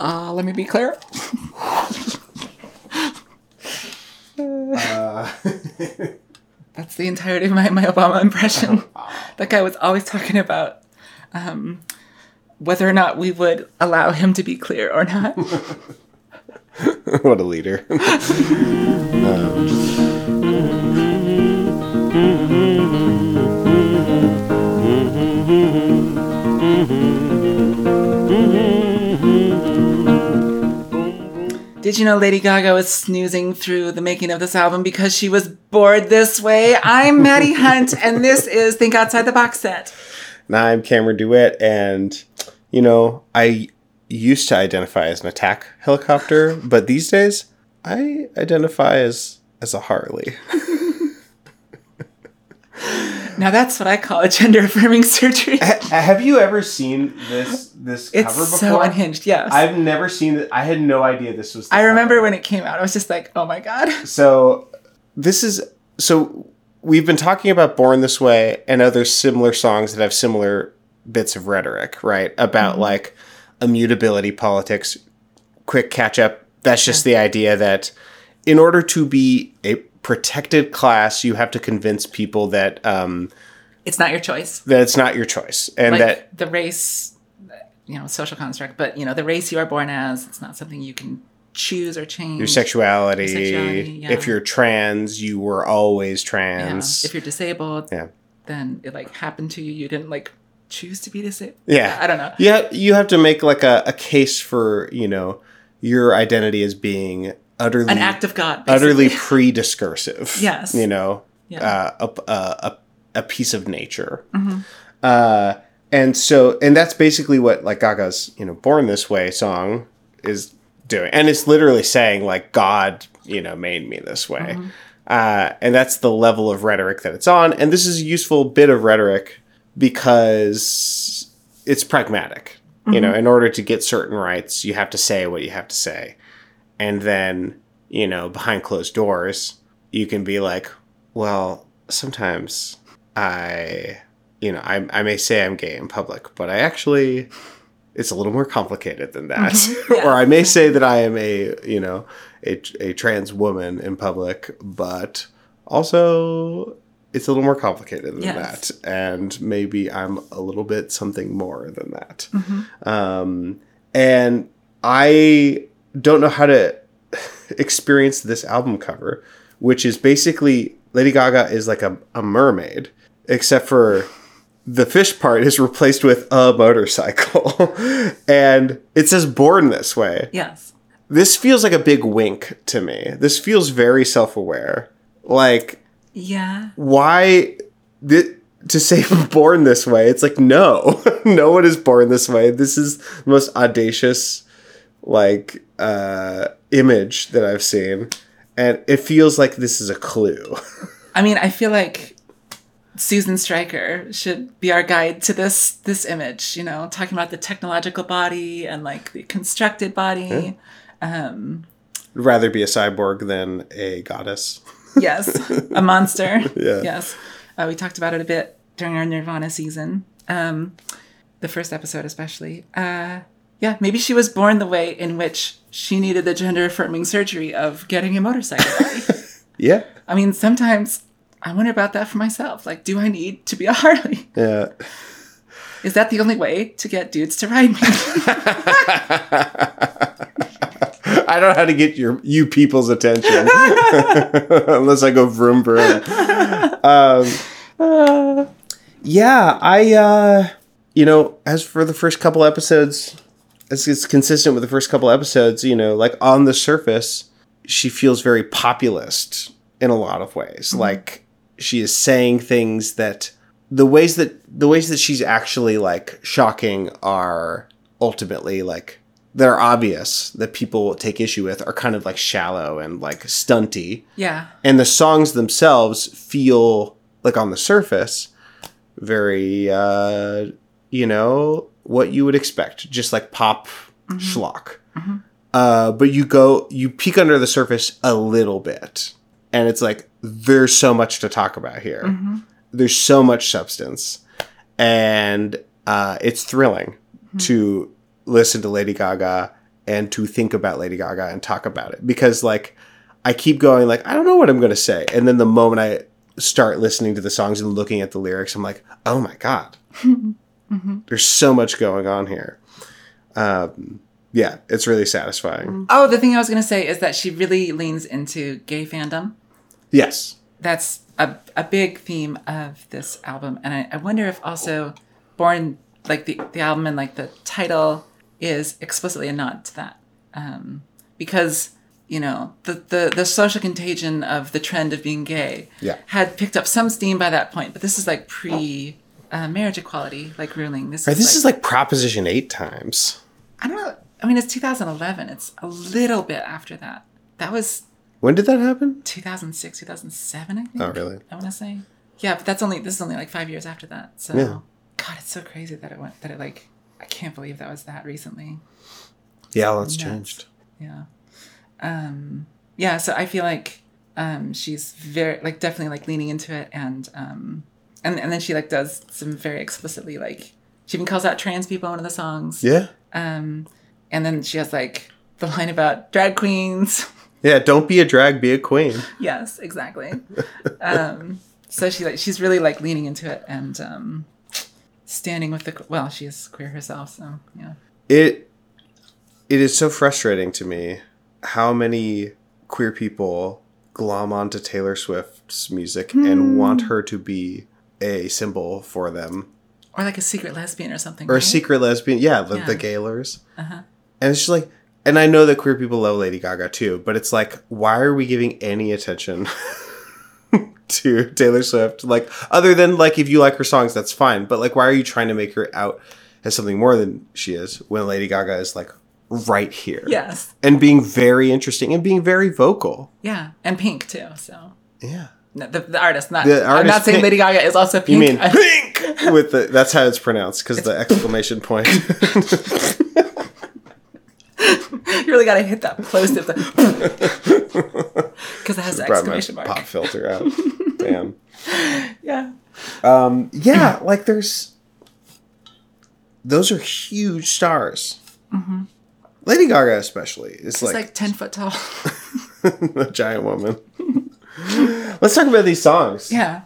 Uh, let me be clear. Uh, That's the entirety of my, my Obama impression. that guy was always talking about um, whether or not we would allow him to be clear or not. what a leader. Did you know Lady Gaga was snoozing through the making of this album because she was bored this way? I'm Maddie Hunt, and this is Think Outside the Box Set. Now I'm Cameron DeWitt, and you know, I used to identify as an attack helicopter, but these days I identify as as a Harley. Now that's what I call a gender affirming surgery. Have you ever seen this this It's cover before? so unhinged, yes. I've never seen it. I had no idea this was. The I remember cover. when it came out, I was just like, oh my god. So this is so we've been talking about Born This Way and other similar songs that have similar bits of rhetoric, right? About mm-hmm. like immutability politics, quick catch up. That's just the idea that in order to be a protected class, you have to convince people that um, It's not your choice. that it's not your choice and Like that the race, you know, social construct, but you know, the race you are born as, it's not something you can choose or change. your sexuality, Your sexuality, yeah. if you're trans, you were always Yeah. trans. If you're disabled, Yeah. then it like happened to you. You didn't like choose to be disabled. Yeah. I don't know. Yeah, you have to make like a, a case for, you know, your identity as being utterly An act of God. Basically. utterly pre-discursive. Yes. You know, Yeah. uh, a, a, a, piece of nature. Mm-hmm. Uh, and so, and that's basically what like Gaga's, you know, Born This Way song is doing. And it's literally saying like, God, you know, made me this way. Mm-hmm. Uh, and that's the level of rhetoric that it's on. And this is a useful bit of rhetoric because it's pragmatic. You know, in order to get certain rights, you have to say what you have to say. And then, you know, behind closed doors, you can be like, well, sometimes I, you know, I, I may say I'm gay in public, but I actually, it's a little more complicated than that. Yeah. or I may say that I am a, you know, a, a trans woman in public, but also it's a little more complicated than Yes. that. And maybe I'm a little bit something more than that. Mm-hmm. Um, and I don't know how to experience this album cover, which is basically Lady Gaga is like a, a mermaid, except for the fish part is replaced with a motorcycle. and it says born this way. Yes. This feels like a big wink to me. This feels very self aware. Like, Yeah. why th- to say born this way it's like no no one is born this way this is the most audacious like uh image that i've seen and it feels like this is a clue I mean, I feel like Susan Stryker should be our guide to this this image. You know, talking about the technological body and like the constructed body. Um, rather be a cyborg than a goddess yes, a monster. Yeah. Yes, uh, we talked about it a bit during our Nirvana season, um, the first episode especially. Uh, yeah, maybe she was born the way in which she needed the gender affirming surgery of getting a motorcycle yeah I mean, sometimes I wonder about that for myself. Like, do I need to be a Harley? yeah Is that the only way to get dudes to ride me? i don't know how to get your you people's attention unless i go vroom vroom um, yeah i uh you know as for the first couple episodes as it's consistent with the first couple episodes you know like on the surface she feels very populist in a lot of ways. Like she is saying things that the ways that the ways that she's actually like shocking are ultimately like they're obvious that people take issue with are kind of like shallow and like stunty. Yeah. and the songs themselves feel like on the surface very uh you know what you would expect just like pop schlock. Uh but you go you peek under the surface a little bit and it's like there's so much to talk about here. There's so much substance and uh it's thrilling to listen to lady gaga and to think about Lady Gaga and talk about it. Because like I keep going like I don't know what I'm going to say. And then the moment I start listening to the songs and looking at the lyrics I'm like oh my god there's so much going on here um, yeah it's really satisfying Oh, the thing I was going to say is that she really leans into gay fandom. yes That's a, a big theme of this album. And I, I wonder if also Born, like the, the album and like the title is explicitly a nod to that. Um, because, you know, the, the, the social contagion of the trend of being gay Yeah. had picked up some steam by that point. But this is like pre uh, marriage equality, like ruling. This, Right, this is like Proposition 8 times I don't know. I mean, it's 2011. It's a little bit after that. That was when did that happen 2006, 2007, I think. oh really I want to say. Yeah, but that's only this is only like five years after that. So, Yeah. God, it's so crazy that it went that it like I can't believe that was that recently. yeah that's Nuts. changed Yeah. Um. Yeah. So I feel like um she's very like definitely like leaning into it and um and and then she like does some very explicitly like she even calls out trans people in one of the songs. yeah Um, and then she has like the line about drag queens. yeah don't be a drag be a queen yes, exactly. um, so she like she's really like leaning into it and um, standing with the well, she is queer herself, so yeah. it it is so frustrating to me how many queer people glom onto Taylor Swift's music and want her to be a symbol for them Or like a secret lesbian or something. or a secret lesbian yeah the, the Yeah. gaylers Uh-huh. and it's just like and I know that queer people love Lady Gaga too but it's like why are we giving any attention to Taylor Swift like other than like if you like her songs that's fine but like why are you trying to make her out as something more than she is when Lady Gaga is like right here Yes. and being very interesting and being very vocal. Yeah, and Pink too. So Yeah. No, the, the artist, not The I'm not saying Pink. Lady Gaga is also pink. You mean I- pink with the that's how it's pronounced because the exclamation point. you really got to hit that plosive because it has the Brought my exclamation mark. pop filter out. Damn. Yeah. Um, yeah, like there's those are huge stars. Lady Gaga especially is It's like, like, ten foot tall. a giant woman. Let's talk about these songs. yeah.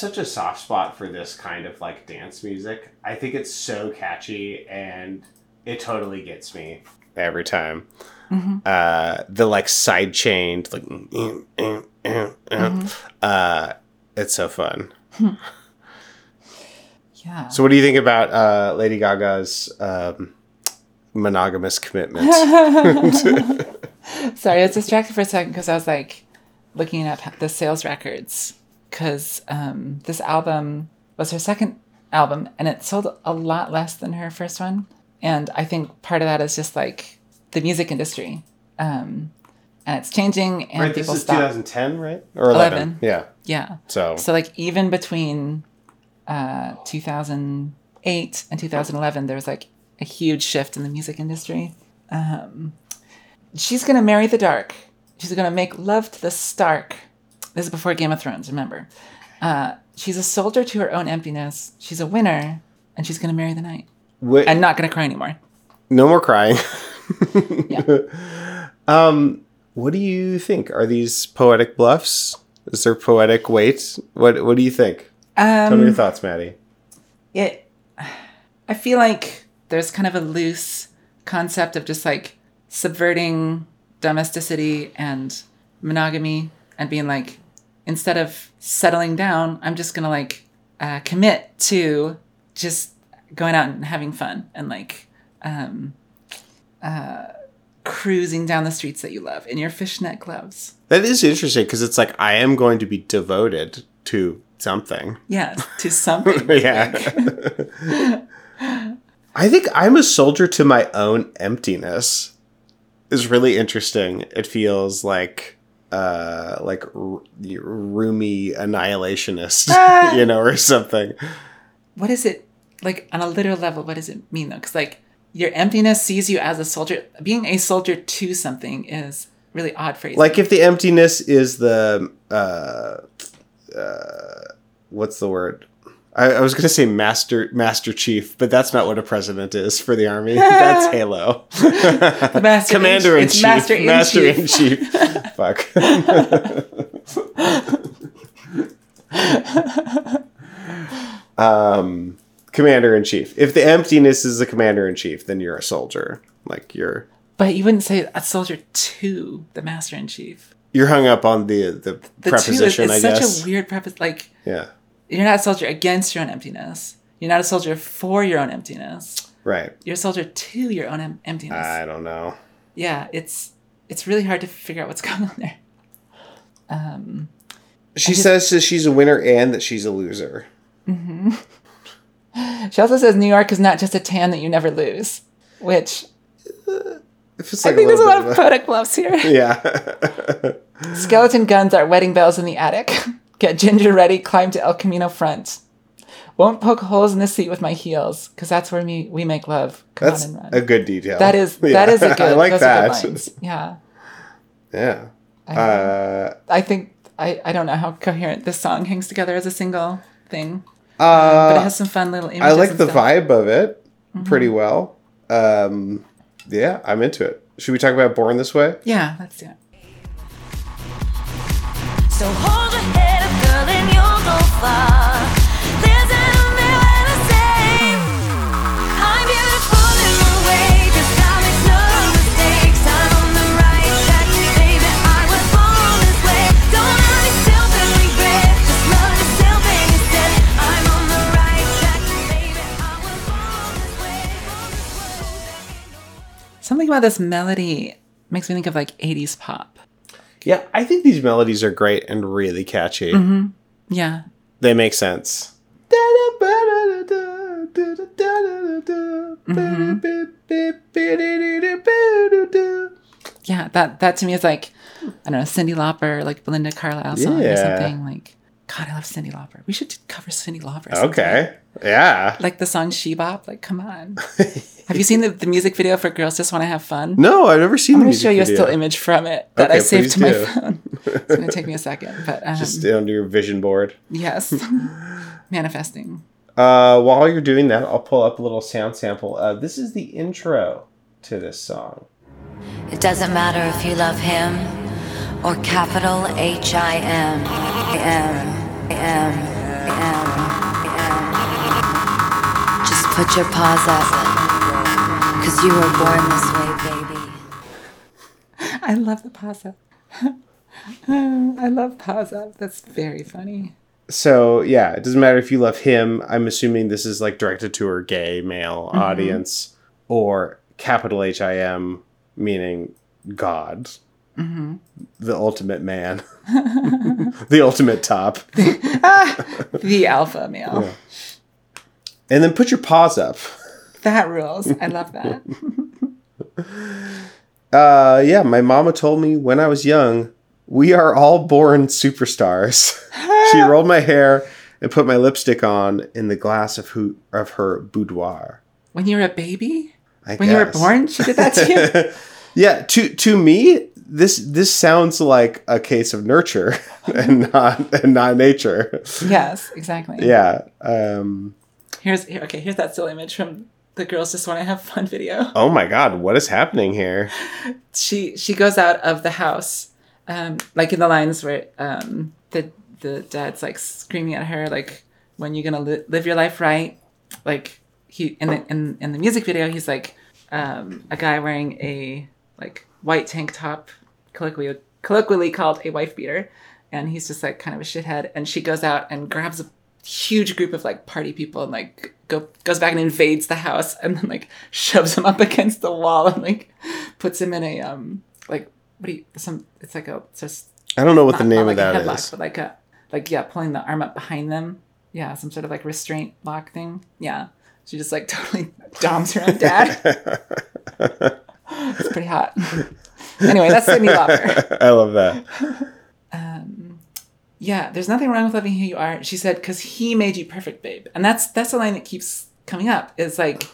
Such a soft spot for this kind of like dance music. I think it's so catchy and it totally gets me every time. Uh, the like side chained like mm, mm, mm, mm, uh, it's so fun. Yeah. So, what do you think about uh, Lady Gaga's um, monogamous commitment? Sorry, I was distracted for a second because I was like looking at the sales records because um, this album was her second album and it sold a lot less than her first one. And I think part of that is just like the music industry. Um, and it's changing and right, this is stop. 2010, right? Or 11. 11. Yeah. Yeah. So, So like even between uh, 2008 and 2011, there was like a huge shift in the music industry. Um, she's gonna marry the dark. She's gonna make love to the stark. This is before Game of Thrones. Remember, uh, she's a soldier to her own emptiness. She's a winner, and she's gonna marry the knight. wait, and not gonna cry anymore. no more crying. Yeah. Um, what do you think? Are these poetic bluffs? Is there poetic weight? What What do you think? Tell me your thoughts, Maddie. it i feel like there's kind of a loose concept of just like subverting domesticity and monogamy and being like instead of settling down i'm just gonna like uh, commit to just going out and having fun and like um uh cruising down the streets that you love in your fishnet gloves That is interesting because it's like I am going to be devoted to something. Yeah, to something yeah. I think I'm a soldier to my own emptiness. is really interesting. It feels like uh like r- roomy annihilationist, Ah. you know, or something. what is it like on a literal level what does it mean though because like your emptiness sees you as a soldier being a soldier to something is really odd phrase Like if the emptiness is the uh uh what's the word? I, I was gonna say master master chief, but that's not what a president is for the army. That's Halo. master Commander in it's chief. master in master chief. in chief. Fuck. um, commander in chief. If the emptiness is the commander in chief, then you're a soldier. Like you're but you wouldn't say a soldier to the master in chief you're hung up on the the, the preposition. two is, I guess. such a weird preposition like yeah. You're not a soldier against your own emptiness you're not a soldier for your own emptiness Right. you're a soldier to your own em- emptiness I don't know. yeah it's it's really hard to figure out what's going on there um She just- says that she's a winner and that she's a loser. Mm-hmm. She also says New York is not just a tan that you never lose, which it's I like think there's a lot little of bit product gloves here. yeah. Skeleton guns are wedding bells in the attic. Get Ginger ready, climb to El Camino front. Won't poke holes in the seat with my heels, because that's where me, we make love. Come That's on and run. a good detail. that is Yeah. that is a good. I like those that. Are good lines. Yeah, Yeah. I, Uh, I think I, I don't know how coherent this song hangs together as a single thing, uh, but it has some fun little images. I like and the stuff. Mm-hmm. vibe of it pretty well. Um, yeah, I'm into it. Should we talk about Born This Way? Yeah, let's do it. So Something about this melody makes me think of like 80s pop. Yeah, I think these melodies are great and really catchy. Mm-hmm. Yeah, They make sense. Mm-hmm. yeah. That that to me is like I don't know Cyndi Lauper, like Belinda Carlisle song or something. Like God, I love Cyndi Lauper. We should cover Cyndi Lauper. sometime. Okay. Yeah. Like the song She Bop. Like come on. have you seen the, the music video for Girls Just Want to Have Fun? No, I've never seen I'm the going to music show you a still image from it that I saved to my phone. It's going to take me a second, but um, Just under your vision board. yes, manifesting. Uh, while you're doing that, I'll pull up a little sound sample. Uh, this is the intro to this song. It doesn't matter if you love him or capital H I M M M M M. Just put your paws up, cause you were born this way, baby. I love the pause up. I love pause up. That's very funny. So yeah, it doesn't matter if you love him. I'm assuming this is like directed to a gay male Mm-hmm. audience, or capital H I M, meaning God, Mm-hmm. the ultimate man, the ultimate top. The alpha male. And then put your paws up. That rules. I love that. Uh, yeah, my mama told me when I was young, we are all born superstars. she rolled my hair and put my lipstick on in the glass of who of her boudoir. When you were a baby? I When you were born, she did that to you? Yeah, to to me, this this sounds like a case of nurture and not and not nature. yes, exactly. Yeah. Um, Here's here, okay, here's that still image from the girls just want to have fun video. oh my God, what is happening here? She she goes out of the house, um, like in the lines where um the the dad's like screaming at her like when you gonna li- live your life right, like he in the in in the music video he's like um a guy wearing a like white tank top, colloquially colloquially called a wife beater, and he's just like kind of a shithead, and she goes out and grabs a huge group of like party people and like go goes back and invades the house and then like shoves him up against the wall and like puts him in a um like what do you some it's like a it's just I don't know what the name not of like a that headlock, is. but like a like yeah pulling the arm up behind them yeah some sort of like restraint lock thing yeah she just like totally doms her own dad It's pretty hot. anyway, that's Cyndi Lauper. I love that. Um, yeah, there's nothing wrong with loving who you are. She said, because he made you perfect, babe. And that's that's a line that keeps coming up. It's like,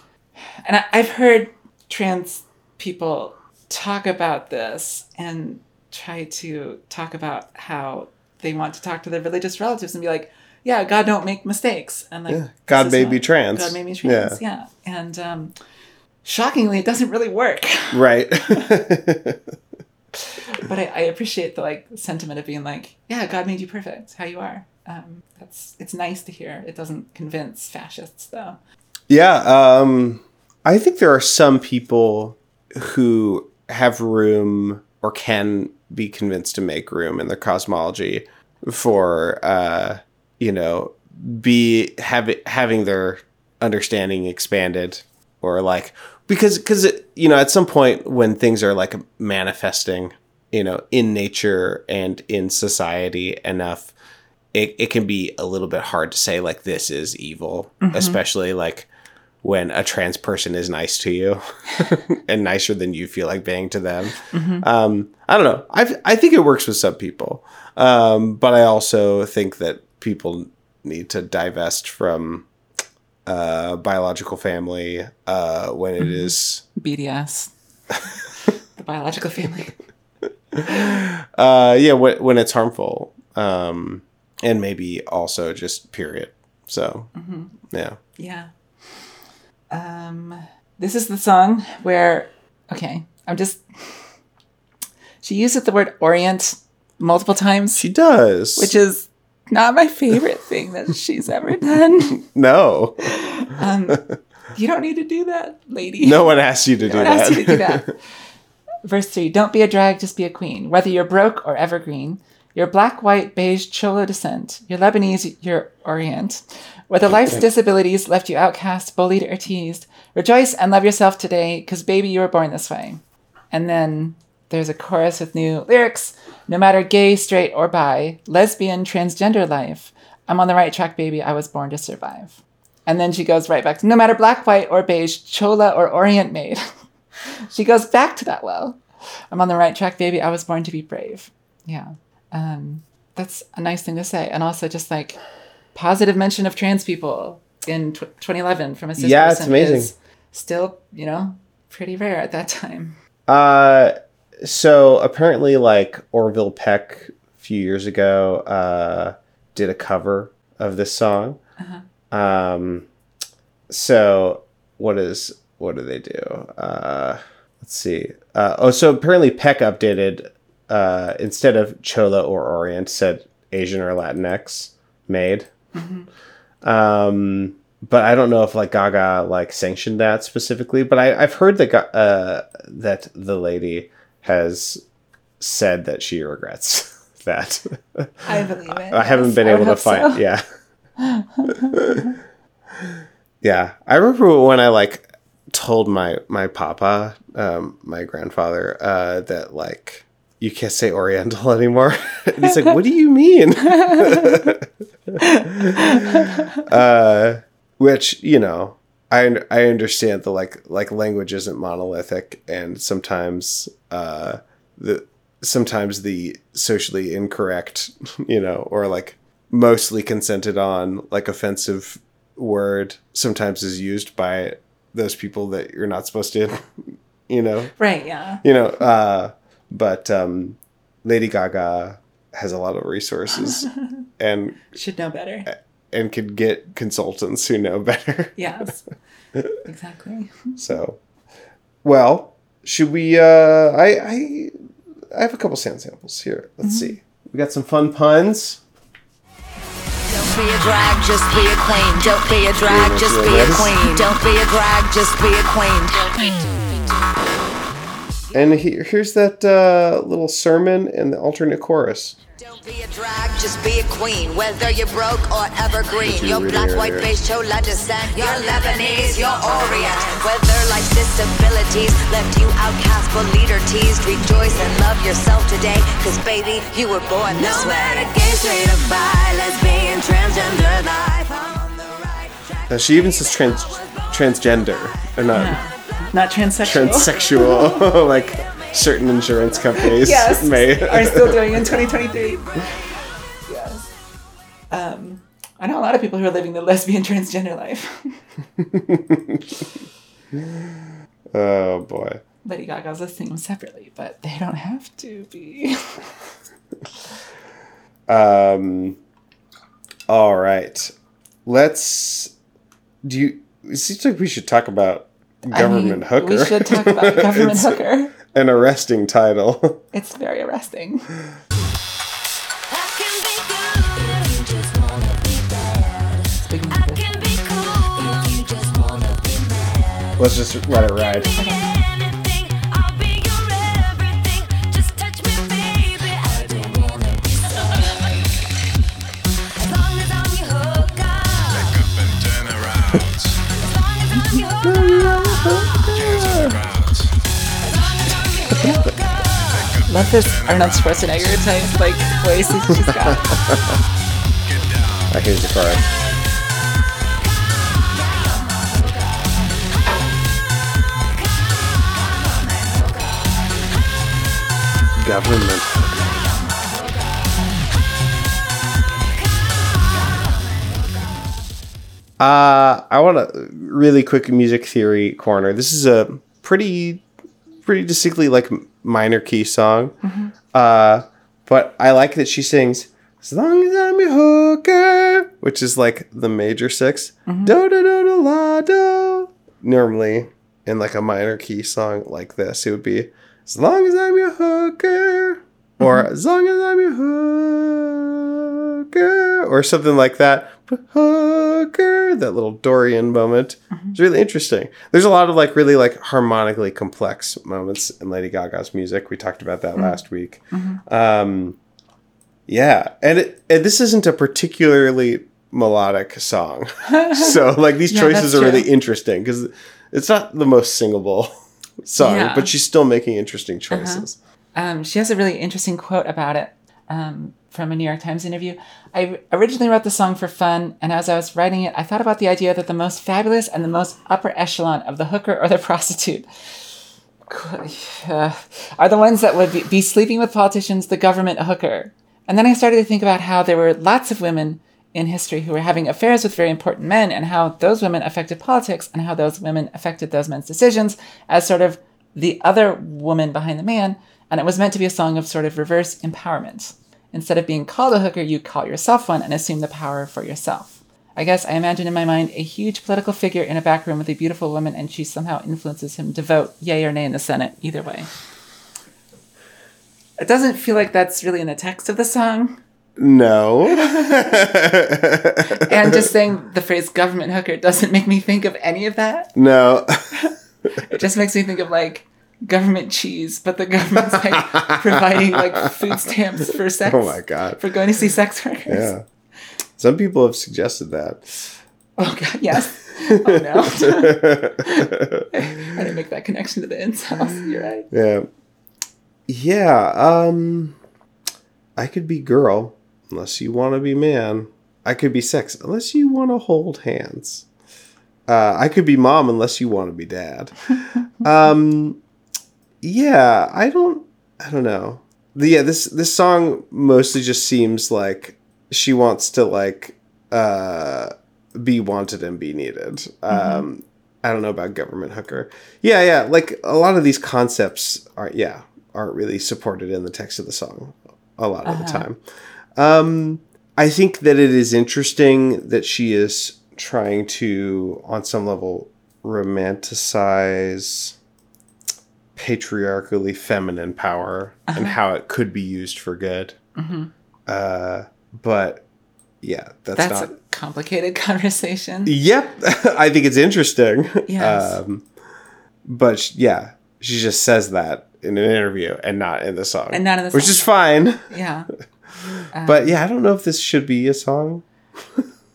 and I, I've heard trans people talk about this and try to talk about how they want to talk to their religious relatives and be like, yeah, God don't make mistakes. And like, Yeah, God made me trans. God made me trans. Yeah. And um, shockingly, it doesn't really work. Right. but I, I appreciate the like sentiment of being like, yeah, God made you perfect, how you are. Um, that's it's nice to hear. It doesn't convince fascists though. yeah. Um, I think there are some people who have room or can be convinced to make room in their cosmology for, uh, you know, be have, having their understanding expanded or like because because you know at some point when things are like manifesting you know in nature and in society enough it, it can be a little bit hard to say like this is evil especially like when a trans person is nice to you and nicer than you feel like being to them. Um, i don't know. I, I think it works with some people. Um, but i also think that people need to divest from uh, biological family uh, when it is BDS, the biological family. uh, yeah when, when it's harmful um, and maybe also just period. So yeah. Yeah. Um, this is the song where, okay, I'm just. She uses the word orient multiple times, she does which is not my favorite thing that she's ever done. no Um, You don't need to do that, lady. no one asked you to do one that asked you to do that. Verse 3 Don't be a drag, just be a queen. Whether you're broke or evergreen, you're black, white, beige, cholo descent, you're Lebanese, you're Orient. Whether life's disabilities left you outcast, bullied, or teased, rejoice and love yourself today, because baby, you were born this way. And then there's a chorus with new lyrics No matter gay, straight, or bi, lesbian, transgender life, I'm on the right track, baby, I was born to survive. And then she goes right back to no matter black, white, or beige, chola, or orient made. she goes back to that well. I'm on the right track, baby. I was born to be brave. Yeah. Um, that's a nice thing to say. And also just like positive mention of trans people in tw 2011 from a cis Yeah, it's person amazing. is still, you know, pretty rare at that time. Uh, so apparently, like Orville Peck a few years ago, uh, did a cover of this song. Uh-huh. Um, so what is what do they do? Uh, let's see. Uh, oh, so apparently Peck updated uh, instead of Chola or Orient, said Asian or Latinx made. Um, but I don't know if like Gaga like sanctioned that specifically. But I, I've heard that uh, that the lady has said that she regrets that. I believe it. I haven't yes. been I able to find. so. Yeah. yeah, I remember when I like told my my papa, um, my grandfather, uh, that like you can't say Oriental anymore. and he's like, "What do you mean?" uh, which you know, I I understand the like like language isn't monolithic, and sometimes uh, the sometimes the socially incorrect, you know, or like mostly consented on like offensive word sometimes is used by those people that you're not supposed to, you know, Right, yeah. you know, uh, but um, Lady Gaga has a lot of resources and Should know better. and could get consultants who know better. Yes. exactly. So, well, should we? Uh, I I I have a couple sound samples here. Let's see. We got some fun puns. Don't be a drag, just be a queen. Don't be a drag, just be a queen. Don't be a drag, just be a queen. And here, here's that uh, little sermon and the alternate chorus. Don't be a drag, just be a queen. Whether you're broke or evergreen, you you're black, white, earlier. beige, chola descent, you're Lebanese, you're Orient. Whether life's disabilities left you outcast, bullied or teased, rejoice and love yourself today, cause baby, you were born this No way. matter gay, straight or bi, lesbian, transgender life, on the right track. Now she even says trans transgender, or not not transsexual. transsexual, like certain insurance companies yes, may. are still doing in 2023. Yes. Um, I know a lot of people who are living the lesbian transgender life. oh boy. Lady Gaga's listing them separately, but they don't have to be. Um. All right. Let's. Do you? It seems like we should talk about I mean, government hooker. We should talk about government It's hooker. An arresting title. It's very arresting. I can be good if you love this Arnold Schwarzenegger type like voice she's got. Ah, here's the card. Government. Uh, I want a really quick music theory corner. This is a pretty, pretty distinctly like minor key song. Mm-hmm. Uh, but I like that she sings "As long as I'm your hooker," which is like the major 6 mm-hmm. Do do do do la do. Normally, in like a minor key song like this, it would be "As long as I'm your hooker," or mm-hmm. "As long as I'm your hooker," or something like that. Hooker, that little Dorian moment. It's really interesting. There's a lot of like really like harmonically complex moments in Lady Gaga's music. We talked about that last week. Um, yeah, and it, and this isn't a particularly melodic song, so like these Yeah, choices are really interesting because it's not the most singable song, Yeah. but she's still making interesting choices. Um, she has a really interesting quote about it um, from a New York Times interview. I originally wrote the song for fun, and as I was writing it, I thought about the idea that the most fabulous and the most upper echelon of the hooker or the prostitute uh, are the ones that would be, sleeping with politicians, the government, a hooker. And then I started to think about how there were lots of women in history who were having affairs with very important men, and how those women affected politics, and how those women affected those men's decisions as sort of the other woman behind the man. And it was meant to be a song of sort of reverse empowerment. Instead of being called a hooker, you call yourself one and assume the power for yourself. I guess I imagine in my mind a huge political figure in a back room with a beautiful woman, and she somehow influences him to vote yay or nay in the Senate, either way. It doesn't feel like that's really in the text of the song. No, And just saying the phrase government hooker doesn't make me think of any of that. no. It just makes me think of like government cheese, but the government's like providing like food stamps for sex. oh my god. For going to see sex workers. Yeah. Some people have suggested that. Oh god, yes. Oh no. I didn't make that connection to the incels. You're right. Yeah. Yeah, um I could be girl unless you want to be man. I could be sex unless you want to hold hands. Uh, I could be mom unless you want to be dad. um yeah, I don't I don't know. The, yeah, this this song mostly just seems like she wants to like uh be wanted and be needed. Um I don't know about government hooker. Yeah, yeah, like a lot of these concepts are yeah, aren't really supported in the text of the song a lot of the time. Um I think that it is interesting that she is trying to on some level romanticize patriarchally feminine power and how it could be used for good. Uh but yeah, that's, That's not a complicated conversation. Yep, I think it's interesting. Yes. Um, but sh- yeah, she just says that in an interview and not in the song. And not in the Which song. is fine. Yeah. But yeah, I don't know if this should be a song.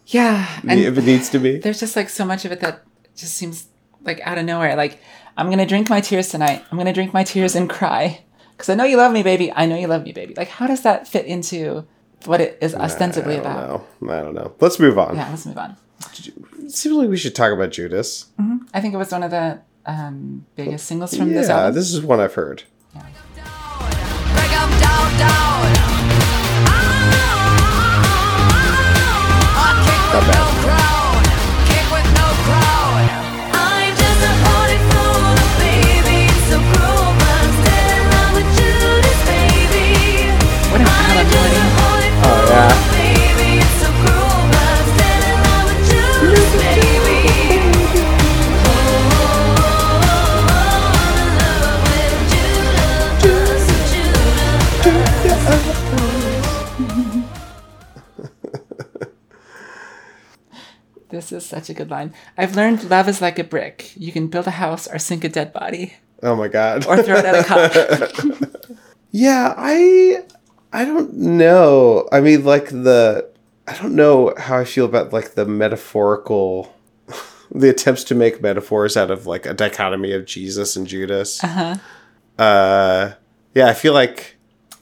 Yeah. And if it needs to be. there's just like so much of it that just seems like out of nowhere. Like, I'm going to drink my tears tonight. I'm going to drink my tears and cry. Because I know you love me, baby. I know you love me, baby. Like, how does that fit into what it is ostensibly I about? know. I don't know. Let's move on. Yeah, let's move on. It seems like we should talk about Judas. I think it was one of the um, biggest singles from this yeah, this is one I've heard. Break 'em down, This is such a good line. I've learned love is like a brick. You can build a house or sink a dead body Oh my god. or throw it at a cop. Yeah, I I don't know. I mean like the I don't know how I feel about like the metaphorical the attempts to make metaphors out of like a dichotomy of Jesus and Judas. Uh-huh. Uh yeah, I feel like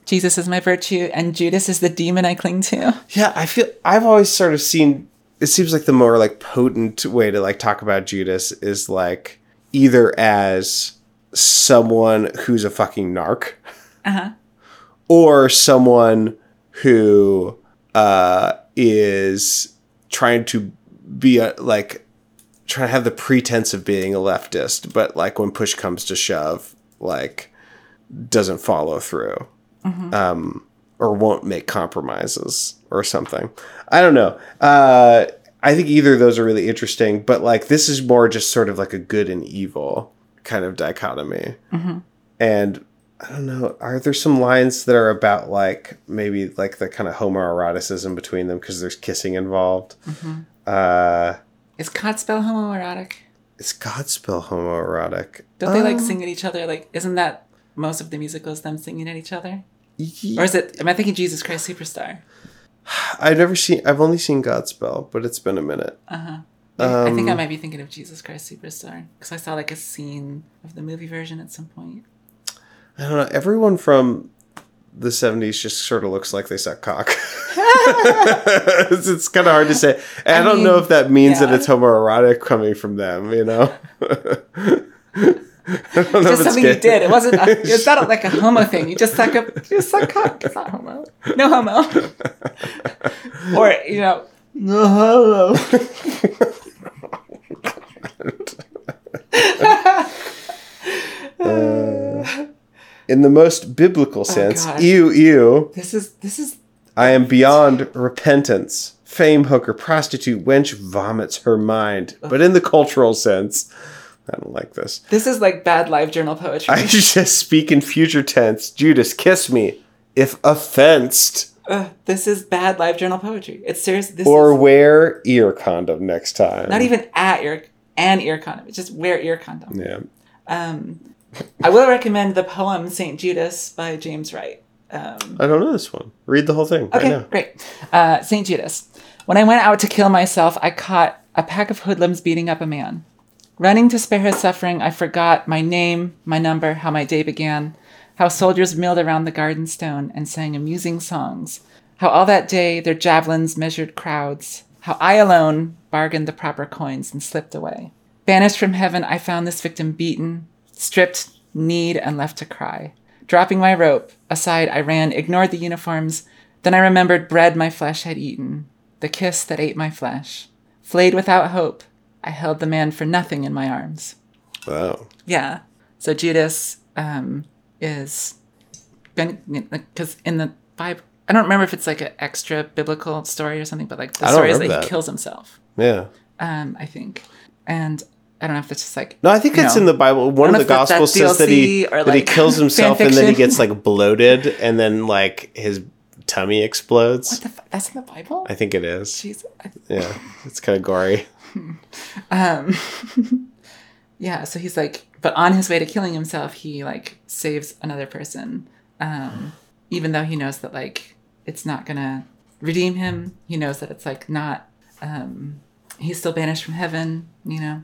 Jesus is my virtue and Judas is the demon I cling to. yeah, I feel I've always sort of seen it seems like the more like potent way to like talk about Judas is like either as someone who's a fucking narc or someone who uh, is trying to be a, like trying to have the pretense of being a leftist, but like when push comes to shove, like doesn't follow through, um, or won't make compromises or something. I don't know. Uh, I think either of those are really interesting, but like this is more just sort of like a good and evil kind of dichotomy. And I don't know. Are there some lines that are about like maybe like the kind of homoeroticism between them because there's kissing involved? Uh, Is Godspell homoerotic? is Godspell homoerotic? Don't they Um, like sing at each other? Like, isn't that most of the musicals them singing at each other? Or is it? Am I thinking Jesus Christ Superstar? I've never seen. I've only seen Godspell, but it's been a minute. Uh I Um, think I might be thinking of Jesus Christ Superstar because I saw like a scene of the movie version at some point. I don't know. Everyone from the '70s just sort of looks like they suck cock. it's it's kind of hard to say. And I, I don't know if that means that it's homoerotic coming from them. You know. I don't know if Just something you did. It wasn't. A, it's not like a homo thing. You just suck up. You just suck cock. It's not homo. No homo. or you know. No homo. In the most biblical oh, sense, God. ew, ew. This is this is I am beyond repentance. Fame hooker, prostitute, wench vomits her mind. But in the cultural sense, I don't like this. this is like bad live journal poetry. I just speak in future tense. Judas, kiss me, if offensed. Ugh, this is bad live journal poetry. It's serious. This Or is wear ear condom next time. not even at ear and ear condom. It's just wear ear condom. Yeah. Um, I will recommend the poem Saint Judas by James Wright. Um, I don't know this one. Read the whole thing right Okay, now. great. Uh, St. Judas. When I went out to kill myself, I caught a pack of hoodlums beating up a man. Running to spare his suffering, I forgot my name, my number, how my day began, how soldiers milled around the garden stone and sang amusing songs, how all that day their javelins measured crowds, how I alone bargained the proper coins and slipped away. Banished from heaven, I found this victim beaten, stripped, kneed, and left to cry. Dropping my rope, aside I ran, ignored the uniforms. Then I remembered bread my flesh had eaten, the kiss that ate my flesh. Flayed without hope, I held the man for nothing in my arms. Wow. Yeah. So Judas um, is because in the Bible, I don't remember if it's like an extra biblical story or something, but like the story is that, remember he kills himself. Yeah. Um, I think, and I don't know if it's just like No, I think it's know, in the Bible. One of the know if that's Gospels says that he or, that he kills himself and then he gets like bloated and then like his tummy explodes. What the f- that's in the Bible. I think it is. Jeez. Yeah, it's kind of gory. yeah so he's like but on his way to killing himself he like saves another person um even though he knows that like it's not gonna redeem him he knows that it's like not um he's still banished from heaven you know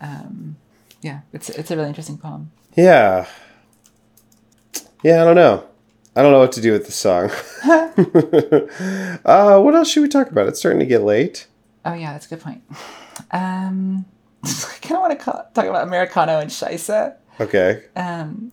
um yeah it's it's a really interesting poem Yeah. Yeah, I don't know. I don't know what to do with the song. uh, what else should we talk about? It's starting to get late. Oh yeah that's a good point um I kind of want to call, talk about Americano and Scheiße. Okay. Um,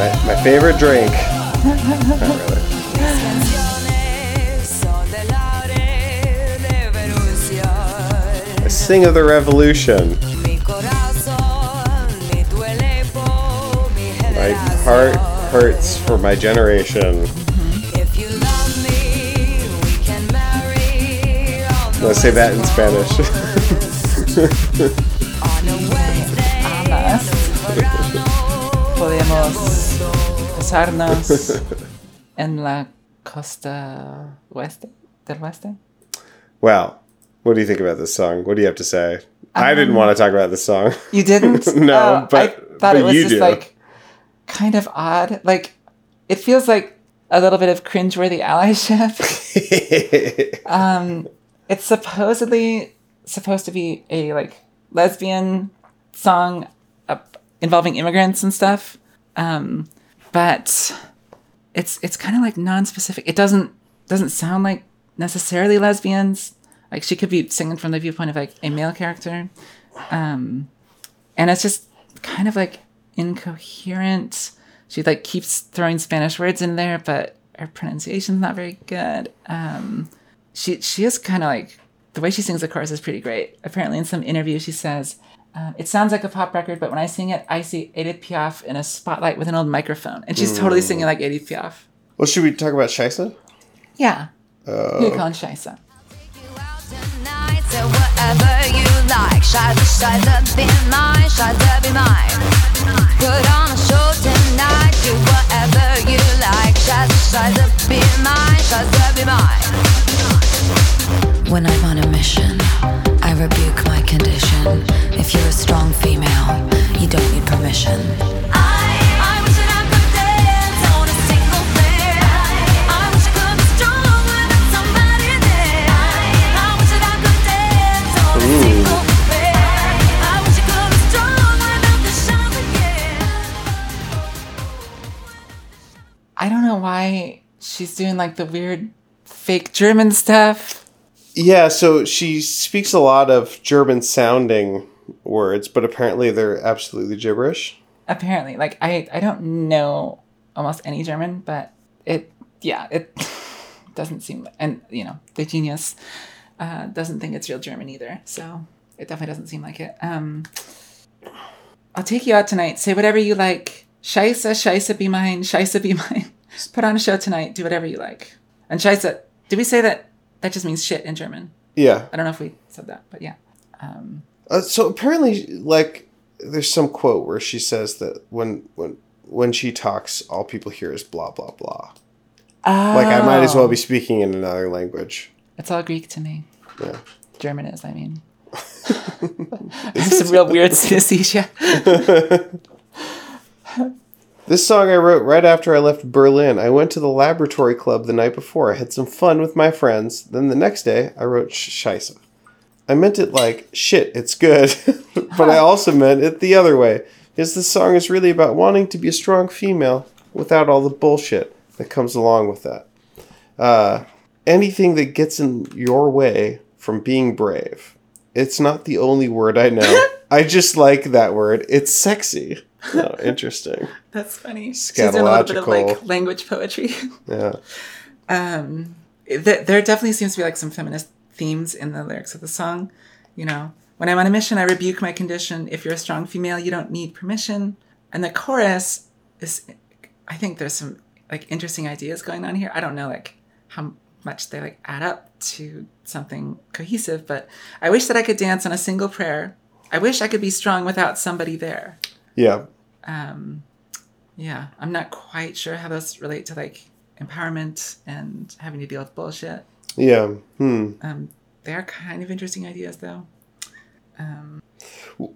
My, my favorite drink. Not really. Sing of the revolution. My heart hurts for my generation. If you love me, we can marry. Let's say that in Spanish. On a Wednesday, amas. Podemos casarnos en la costa oeste del oeste. Well, what do you think about this song? What do you have to say? I didn't want to talk about this song. You didn't? No, Oh, but- I thought but it was you just do. like kind of odd. Like it feels like a little bit of cringeworthy allyship. um, it's supposedly supposed to be a like lesbian song uh, involving immigrants and stuff. Um, but it's it's kind of like non-specific. It doesn't doesn't sound like necessarily lesbians. Like she could be singing from the viewpoint of like a male character. Um, and it's just kind of like incoherent. She like keeps throwing Spanish words in there, but her pronunciation's not very good. Um, she she is kind of like the way she sings the chorus is pretty great. Apparently, in some interview, she says. Um, it sounds like a pop record, but when I sing it, I see Edith Piaf in a spotlight with an old microphone, and she's totally singing like Edith Piaf. well, should we talk about Scheiße? Yeah. Who you calling Scheiße? Whatever you like. Be mine. Be mine. Put on a show tonight. Do whatever you like. Be mine. Be mine. When I'm on a mission, I rebuke my condition. If you're a strong female, you don't need permission. I I don't know why she's doing like the weird fake German stuff. Yeah, so she speaks a lot of German sounding words, but apparently they're absolutely gibberish. Apparently, like I I don't know almost any German, but it yeah it doesn't seem and you know the genius uh, doesn't think it's real German either, so it definitely doesn't seem like it. Um, I'll take you out tonight. Say whatever you like. Scheiße, Scheiße, be mine. Scheiße, be mine. Put on a show tonight. Do whatever you like. And Scheiße, did we say that? That just means shit in German. Yeah. I don't know if we said that, but yeah. Um, Uh, so apparently, like, there's some quote where she says that when when when she talks, all people hear is blah blah blah. Like I might as well be speaking in another language. It's all Greek to me. Yeah. German is, I mean. I have some real weird synesthesia. This song I wrote right after I left Berlin. I went to the laboratory club the night before. I had some fun with my friends. Then the next day, I wrote Sch- Scheiße. I meant it like, shit, it's good. but I also meant it the other way. Because this song is really about wanting to be a strong female without all the bullshit that comes along with that. Uh, anything that gets in your way from being brave. It's not the only word I know. I just like that word. It's sexy. Oh, interesting. That's funny. She's doing a little bit of like language poetry. Yeah. um, th- there definitely seems to be like some feminist themes in the lyrics of the song. You know, when I'm on a mission, I rebuke my condition. If you're a strong female, you don't need permission. And the chorus is, I think there's some like interesting ideas going on here. I don't know like how much they like add up to something cohesive, but I wish that I could dance on a single prayer. I wish I could be strong without somebody there. Yeah. Um yeah i'm not quite sure how those relate to like empowerment and having to deal with bullshit Yeah. Hmm. um they are kind of interesting ideas though um Do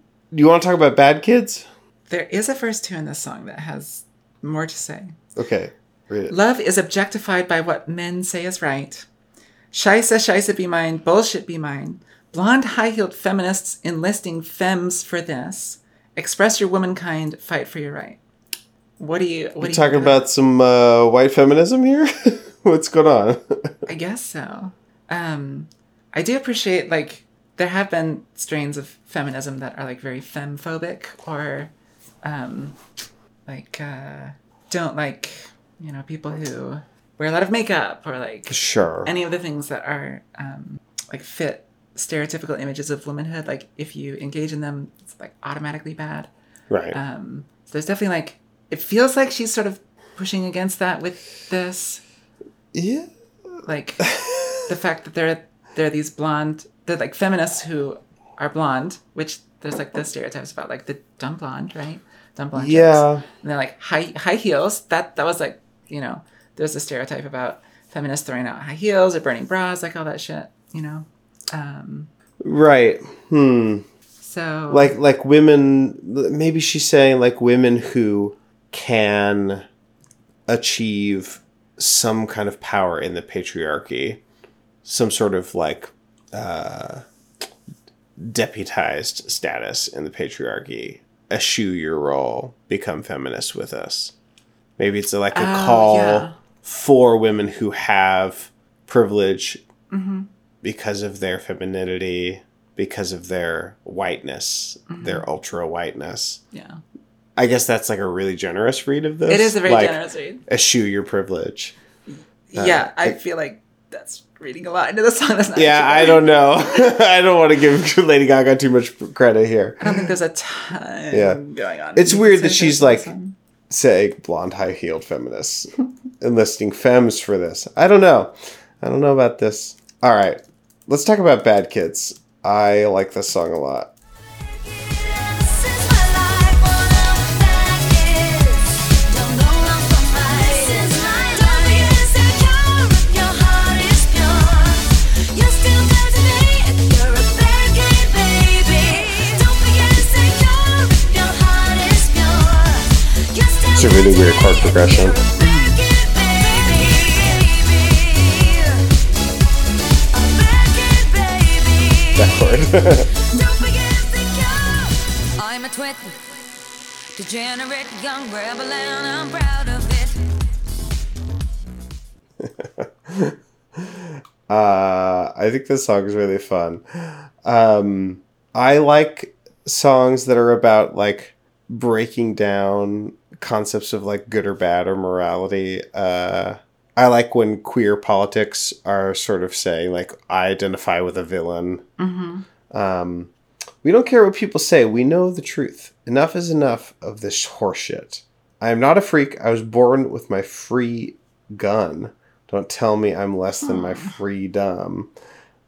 you want to talk about bad kids? there is a verse two in this song that has more to say Okay. Read it. love is objectified by what men say is right Scheiße, Scheiße be mine, bullshit be mine. Blonde high heeled feminists enlisting femmes for this. Express your womankind, fight for your right. What do you? What do You talking think about some uh, white feminism here? What's going on? I guess so. Um, I do appreciate like there have been strains of feminism that are like very femme-phobic or um, like uh, don't like you know people who wear a lot of makeup or like sure. any of the things that are um, like fit stereotypical images of womanhood like if you engage in them it's like automatically bad right. um, so there's definitely like it feels like she's sort of pushing against that with this yeah. like the fact that there are there are these blonde they're like feminists who are blonde which there's like the stereotypes about like the dumb blonde right dumb blonde chicks. Yeah. and they're like high high heels that that was like you know there's a stereotype about feminists throwing out high heels or burning bras like all that shit you know um Right. Hmm. so Like like women. Maybe she's saying like women who can achieve some kind of power in the patriarchy, some sort of like uh, deputized status in the patriarchy. Eschew your role, become feminist with us. Maybe it's like a Oh, call yeah. for women who have privilege Mm-hmm. Because of their femininity, because of their whiteness, Mm-hmm. their ultra whiteness. yeah I guess that's like a really generous read of this. it is a very like, generous read Eschew your privilege. yeah i I- feel like that's reading a lot into the song that's not Yeah, I don't know. I don't want to give Lady Gaga too much credit here. I don't think there's a ton Yeah. going on. It's weird that she's like saying blonde high heeled feminists, enlisting femmes for this. I don't know. I don't know about this. All right, let's talk about Bad Kids. I like this song a lot. This is my life, one of I'm a twit, degenerate young rebel, and I'm proud of it. Uh, I think this song is really fun. Um, I like songs that are about like breaking down concepts of like good or bad or morality. Uh, I like when queer politics are sort of saying like I identify with a villain. Um, we don't care what people say. We know the truth. Enough is enough of this horseshit. I am not a freak. I was born with my free gun. Don't tell me I'm less than my freedom.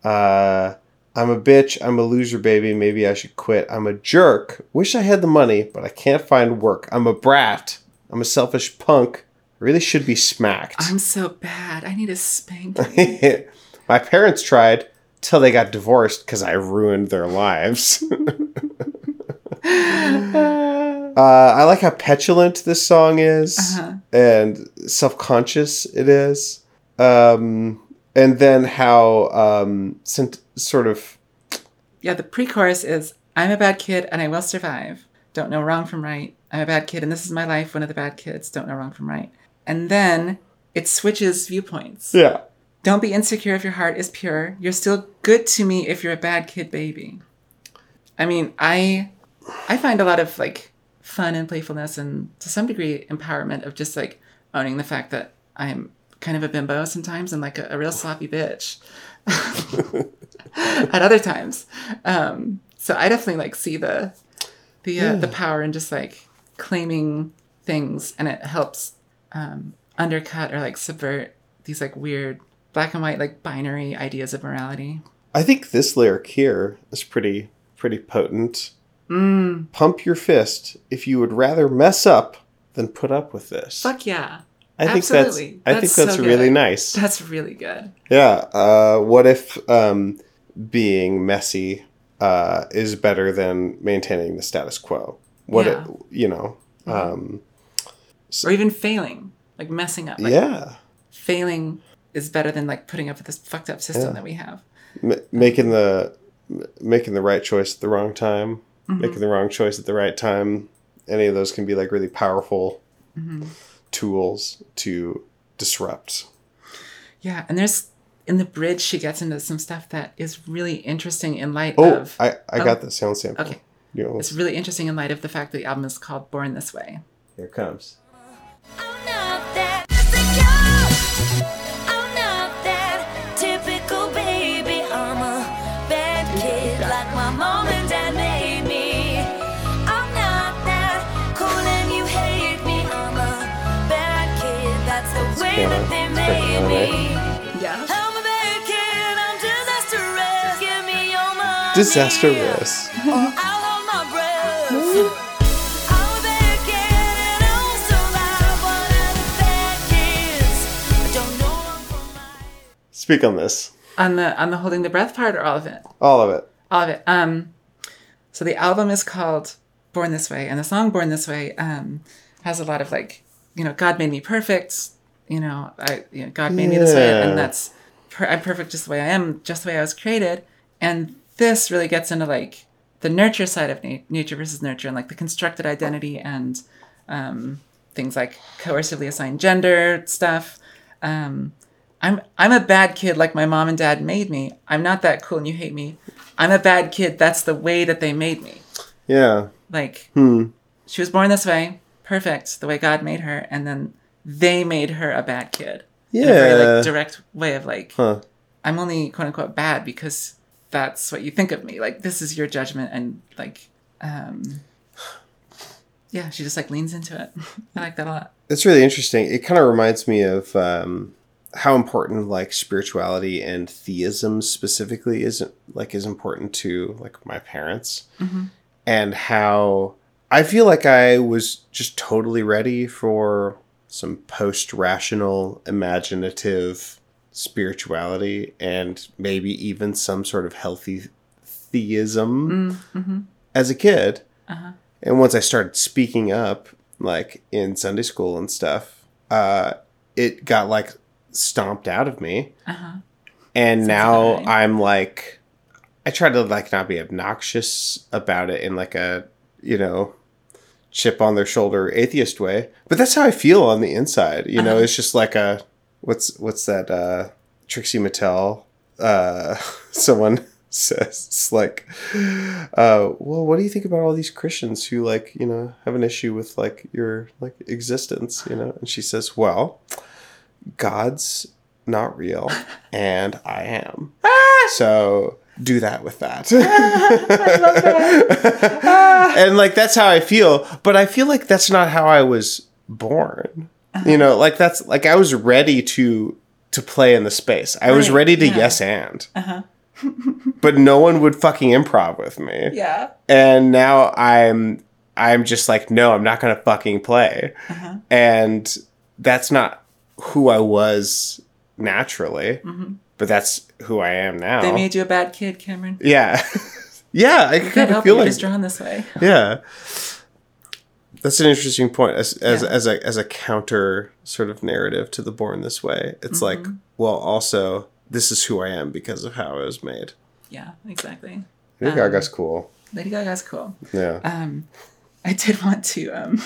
Uh, I'm a bitch. I'm a loser, baby. Maybe I should quit. I'm a jerk. Wish I had the money, but I can't find work. I'm a brat. I'm a selfish punk. Really should be smacked. I'm so bad. I need a spanking. My parents tried till they got divorced because I ruined their lives. uh, I like how petulant this song is Uh-huh. and self conscious it is. Um, and then how um, sort of yeah, the pre-chorus is I'm a bad kid and I will survive. Don't know wrong from right. I'm a bad kid and this is my life. One of the bad kids. Don't know wrong from right. And then it switches viewpoints. yeah Don't be insecure if your heart is pure. You're still good to me if you're a bad kid baby. I mean, I I find a lot of like fun and playfulness and to some degree empowerment of just like owning the fact that I'm kind of a bimbo sometimes and like a, a real sloppy bitch at other times. Um, so I definitely like see the the uh, the power in just like claiming things and it helps um, undercut or like subvert these like weird black and white like binary ideas of morality. I think this lyric here is pretty pretty potent. Mm. Pump your fist if you would rather mess up than put up with this. Fuck yeah. I think Absolutely. that's I think That's so really good. nice. That's really good. Yeah. Uh, what if um, being messy uh, is better than maintaining the status quo? What Yeah. it, you know? Um, Or even failing, like messing up. Like yeah, failing is better than like putting up with this fucked up system Yeah. that we have. M- making the m- making the right choice at the wrong time. Mm-hmm. making the wrong choice at the right time. Any of those can be like really powerful mm-hmm. tools to disrupt. Yeah, and there's in the bridge she gets into some stuff that is really interesting in light Oh, of I, I Oh. got the sound sample. Okay. You know, it's really interesting in light of the fact that the album is called Born This Way. here it comes. Don't know I'm from my Speak on this. On the on the holding the breath part or all of it? All of it. All of it. Um so the album is called Born This Way and the song Born This Way um has a lot of like, you know, God made me perfect, you know, I you know, God made me this way and that's per- I'm perfect just the way I am, just the way I was created. And this really gets into like the nurture side of na- nature versus nurture and like the constructed identity and um, things like coercively assigned gender stuff. Um, I'm I'm a bad kid like my mom and dad made me. I'm not that cool and you hate me. I'm a bad kid. That's the way that they made me. Yeah. Like Hmm. she was born this way, perfect, the way God made her, and then they made her a bad kid. In a very Yeah. like direct way of like Huh. I'm only quote unquote bad because that's what you think of me. Like this is your judgment and like um yeah, she just like leans into it. I like that a lot. It's really interesting. It kind of reminds me of um, how important like spirituality and theism specifically is like is important to like my parents, and how I feel like I was just totally ready for some post-rational, imaginative spirituality, and maybe even some sort of healthy theism mm, mm-hmm. as a kid. Uh-huh. And once I started speaking up, like in Sunday school and stuff, uh, it got like stomped out of me. Uh-huh. And now. I'm like, I try to like not be obnoxious about it in like a, you know, chip on their shoulder atheist way. But that's how I feel on the inside. You know, it's just like a, what's, what's that, uh, Trixie Mattel, uh, someone says it's like uh well what do you think about all these christians who like you know have an issue with like your like existence you know and she says well god's not real and i am so do that with that. And like that's how i feel but i feel like that's not how i was born. You know like that's like i was ready to to play in the space. I was ready to yeah. yes and. But no one would fucking improv with me. Yeah. and now i'm i'm just like no i'm not gonna fucking play. And that's not who i was naturally but that's who i am now They made you a bad kid, Cameron. yeah yeah i Can't kind of help feel you. You're like just drawn this way. yeah that's an interesting point as as, Yeah. as a as a counter sort of narrative to the born this way it's like Mm-hmm. well also this is who i am because of how i was made Yeah, exactly. Lady Um, Gaga's cool Lady Gaga's cool. yeah Um, I did want to. Um,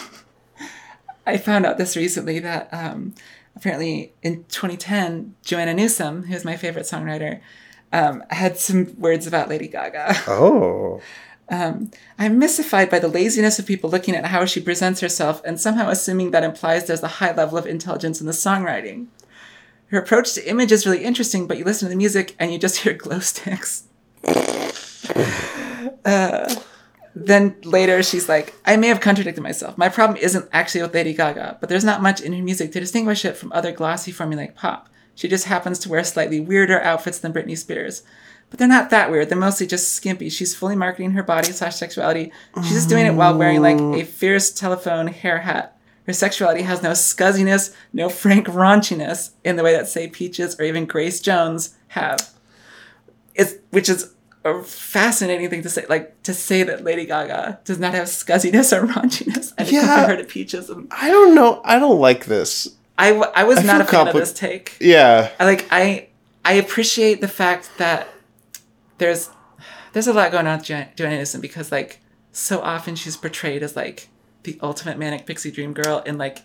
I found out this recently that um, apparently in 2010, Joanna Newsom, who's my favorite songwriter, um, had some words about Lady Gaga. oh I'm mystified by the laziness of people looking at how she presents herself and somehow assuming that implies there's a high level of intelligence in the songwriting. Her approach to image is really interesting, but you listen to the music and you just hear glow sticks. Uh, then later she's like, I may have contradicted myself. My problem isn't actually with Lady Gaga, but there's not much in her music to distinguish it from other glossy formulaic pop. She just happens to wear slightly weirder outfits than Britney Spears. But they're not that weird. They're mostly just skimpy. She's fully marketing her body slash sexuality. She's just doing it while wearing like a mm. fierce telephone hair hat. Her sexuality has no scuzziness, no frank raunchiness in the way that say Peaches or even Grace Jones have. It's which is a fascinating thing to say. Like to say that Lady Gaga does not have scuzziness or raunchiness, and Yeah. compare her to Peaches. And I don't know. I don't like this. I, I was I not a fan of this take. Yeah. I like I I appreciate the fact that there's there's a lot going on with Jo- Joanna Newsom because like so often she's portrayed as like the ultimate manic pixie dream girl in like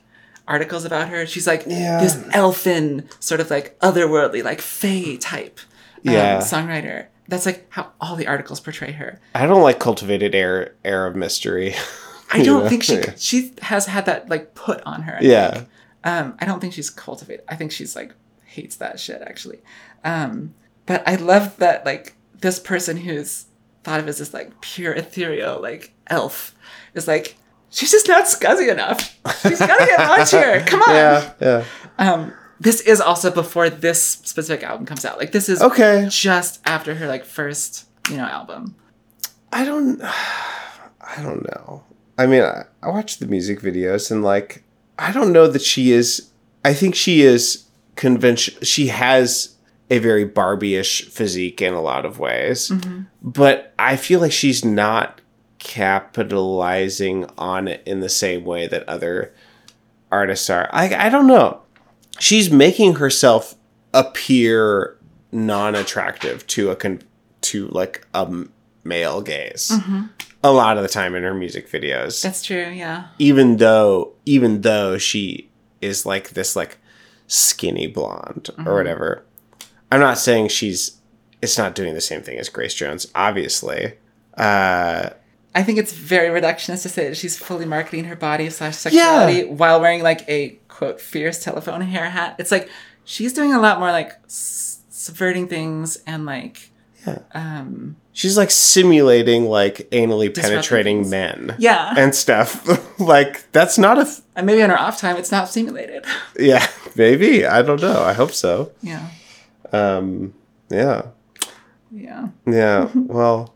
articles about her. She's like Yeah. this elfin, sort of like otherworldly, like fae type um, Yeah. songwriter. That's like how all the articles portray her. I don't like cultivated air air of mystery. I don't know? think she Yeah. she has had that like put on her. I Yeah. think. Um, I don't think she's cultivated. I think she's like hates that shit actually. Um, but I love that like this person who's thought of as this like pure ethereal like elf is like she's just not scuzzy enough. She's gotta get launchier. Come on. Yeah, yeah. Um, this is also before this specific album comes out. Like this is Okay. just after her like first you know album. I don't I don't know. I mean, I, I watched the music videos and like I don't know that she is I think she is convention she has a very Barbie-ish physique in a lot of ways. Mm-hmm. But I feel like she's not capitalizing on it in the same way that other artists are. I I don't know. She's making herself appear non-attractive to a con- to like a male gaze a lot of the time in her music videos. That's true. Yeah. even though even though she is like this like skinny blonde or whatever. I'm not saying she's it's not doing the same thing as grace jones obviously. Uh I think it's very reductionist to say that she's fully marketing her body slash sexuality while wearing like a quote fierce telephone hair hat. It's like she's doing a lot more like s- subverting things and like um she's like simulating like anally penetrating men yeah. and stuff like that's not a f- And maybe on her off time it's not simulated. yeah maybe i don't know i hope so yeah. um yeah Yeah. yeah well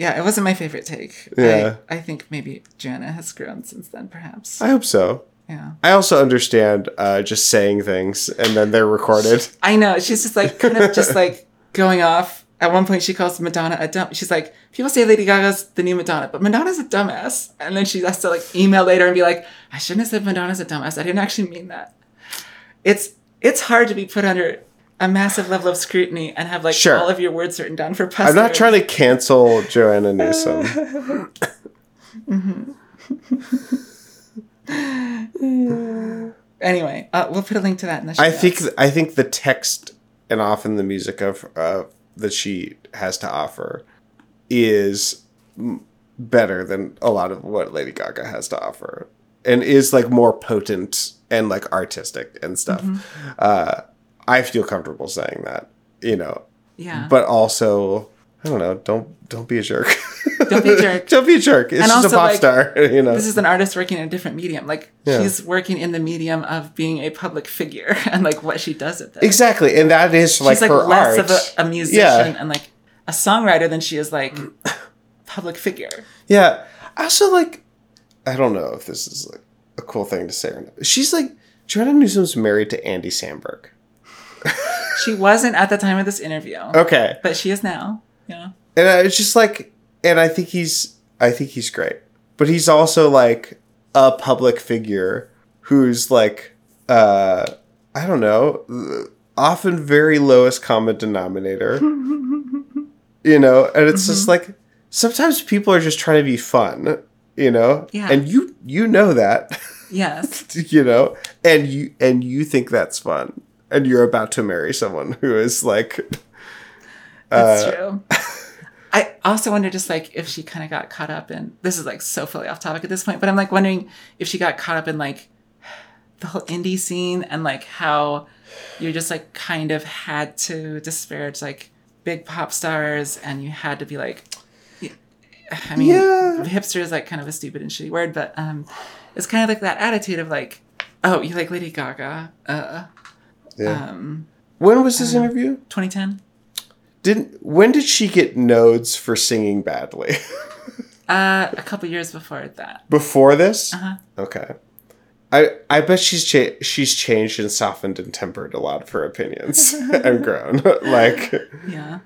Yeah, it wasn't my favorite take. Yeah. I, I think maybe Joanna has grown since then, perhaps. i hope so yeah. I also understand uh, just saying things and then they're recorded. I know. She's just like kind of just like going off. At one point, she calls Madonna a dumb. She's like, people say Lady Gaga's the new Madonna, but Madonna's a dumbass. And then she has to like email later and be like, I shouldn't have said Madonna's a dumbass. I didn't actually mean that. It's it's hard to be put under a massive level of scrutiny and have like Sure. all of your words written down for I'm not trying to cancel Joanna Newsom. Anyway, uh, we'll put a link to that in the show. I think. I think the text and often the music of uh, that she has to offer is better than a lot of what Lady Gaga has to offer, and is like more potent and like artistic and stuff. Mm-hmm. Uh, I feel comfortable saying that, you know, yeah. but also I don't know. Don't don't be a jerk. Don't be a jerk. don't be a jerk. It's And just a also, pop like, star. You know. this is an artist working in a different medium. Like Yeah. she's working in the medium of being a public figure and like what she does with it. exactly, and that is like she's like her less art. of a, a musician Yeah. and like a songwriter than she is like public figure. Yeah. I also like I don't know if this is like a cool thing to say or not. She's like Joanna Newsom's married to Andy Samberg. She wasn't at the time of this interview, Okay. but she is now. Yeah. And I- it's just like and I think he's I think he's great. But he's also like a public figure who's like uh I don't know, often very lowest common denominator. you know, and it's just Mm-hmm. like sometimes people are just trying to be fun, you know? Yeah. And you you know that. Yes. you know and you and you think that's fun and you're about to marry someone who is like That's Uh, true. I also wonder just like if she kind of got caught up in this is like so fully off topic at this point, but I'm like wondering if she got caught up in like the whole indie scene and like how you just like kind of had to disparage like big pop stars and you had to be like I mean Yeah. hipster is like kind of a stupid and shitty word, but um it's kind of like that attitude of like, oh, you like Lady Gaga, uh uh yeah. um when was this interview 2010? didn't when did she get nodes for singing badly Uh a couple years before that. before this Uh-huh. okay I, I bet she's cha- she's changed and softened and tempered a lot of her opinions and grown. like Yeah.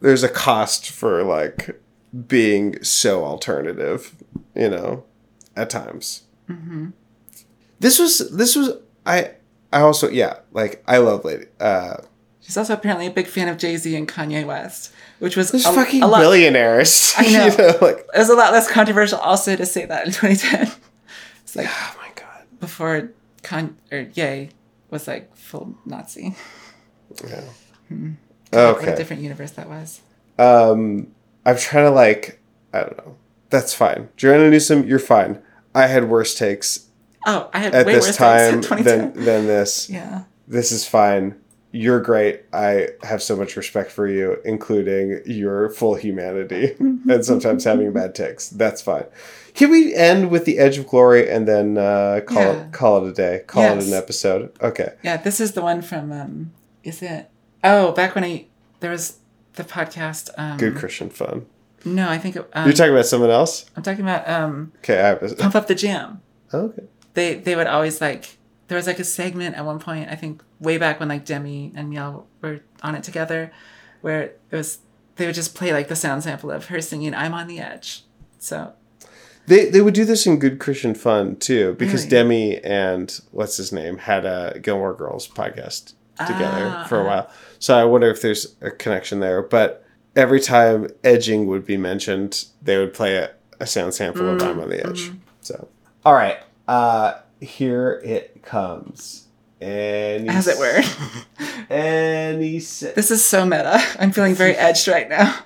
there's a cost for like being so alternative, you know, at times. Mhm. This was this was I I also yeah like I love Lady uh She's also apparently a big fan of Jay Z and Kanye West, which was a, fucking a lot. billionaires. I know. you know, like, It was a lot less controversial also to say that in 2010. It's like oh my god. before Con or Ye was like full Nazi. Yeah. What a Okay. different universe that was. Um, I'm trying to like, I don't know. That's fine. Joanna Newsom, you're fine. I had worse takes Oh, I had at way this worse time things in than 2010. than this. yeah. This is fine. You're great. I have so much respect for you, including your full humanity and sometimes having bad ticks. That's fine. Can we end with the edge of glory and then uh, call Yeah. it call it a day? Call Yes. it an episode. Okay. Yeah, this is the one from um is it Oh, back when I there was the podcast um Good Christian fun. No, I think it, um, You're talking about someone else? I'm talking about um Okay, I have a, Pump Up the Jam. okay. They they would always like there was like a segment at one point, I think way back when like Demi and Miel were on it together, where it was they would just play like the sound sample of her singing I'm on the edge. So They they would do this in Good Christian Fun too, because Really? Demi and what's his name had a Gilmore Girls podcast together Ah, for a while. So I wonder if there's a connection there. But every time edging would be mentioned, they would play a, a sound sample Mm, of I'm on the Edge. mm-hmm. So all right, uh, here it comes. And as it were. And he said, this is so meta. I'm feeling very edged right now.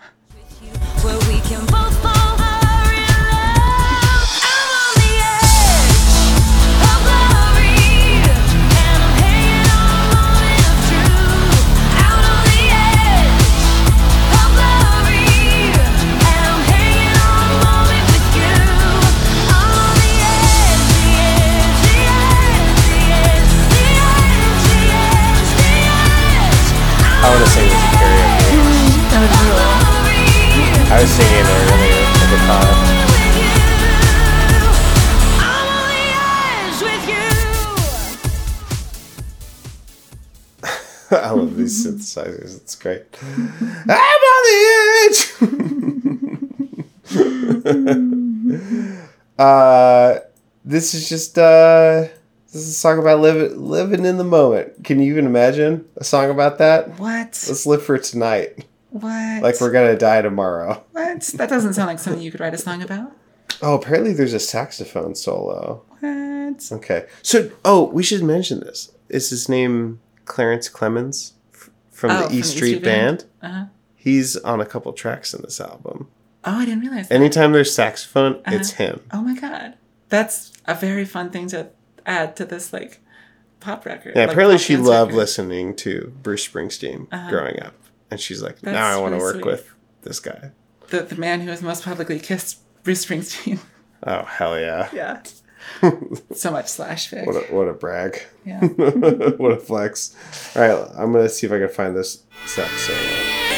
I love these synthesizers. It's great. I'm on the edge. uh, this is just uh, this is a song about living living in the moment. Can you even imagine a song about that? What? Let's live for tonight, What? like we're gonna die tomorrow. what? That doesn't sound like something you could write a song about. Oh, apparently there's a saxophone solo. What? Okay. So, oh, we should mention this. Is his name Clarence Clemons f- from Oh, the from E the E Street Street Band? Band? Uh-huh. He's on a couple tracks in this album. Oh, I didn't realize that. Anytime there's saxophone, it's Uh-huh. him. Oh my god. That's a very fun thing to add to this like pop record. Yeah, like, apparently she loved record. listening to Bruce Springsteen Uh-huh. growing up. And she's like, now I want to really work sweet. with this guy. The, the man who has most publicly kissed Bruce Springsteen. Oh, hell yeah. yeah. so much slash fic. What a, what a brag. yeah. what a flex. All right, I'm going to see if I can find this sax solo. I'm uh,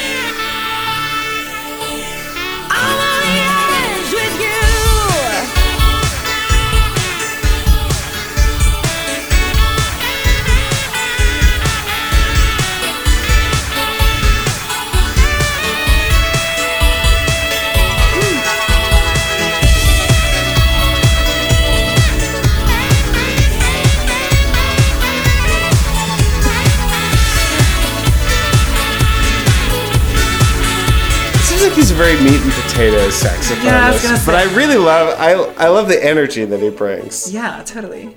very meat and potatoes saxophonist. Yeah, I was gonna but I really love I I love the energy that he brings. Yeah, totally.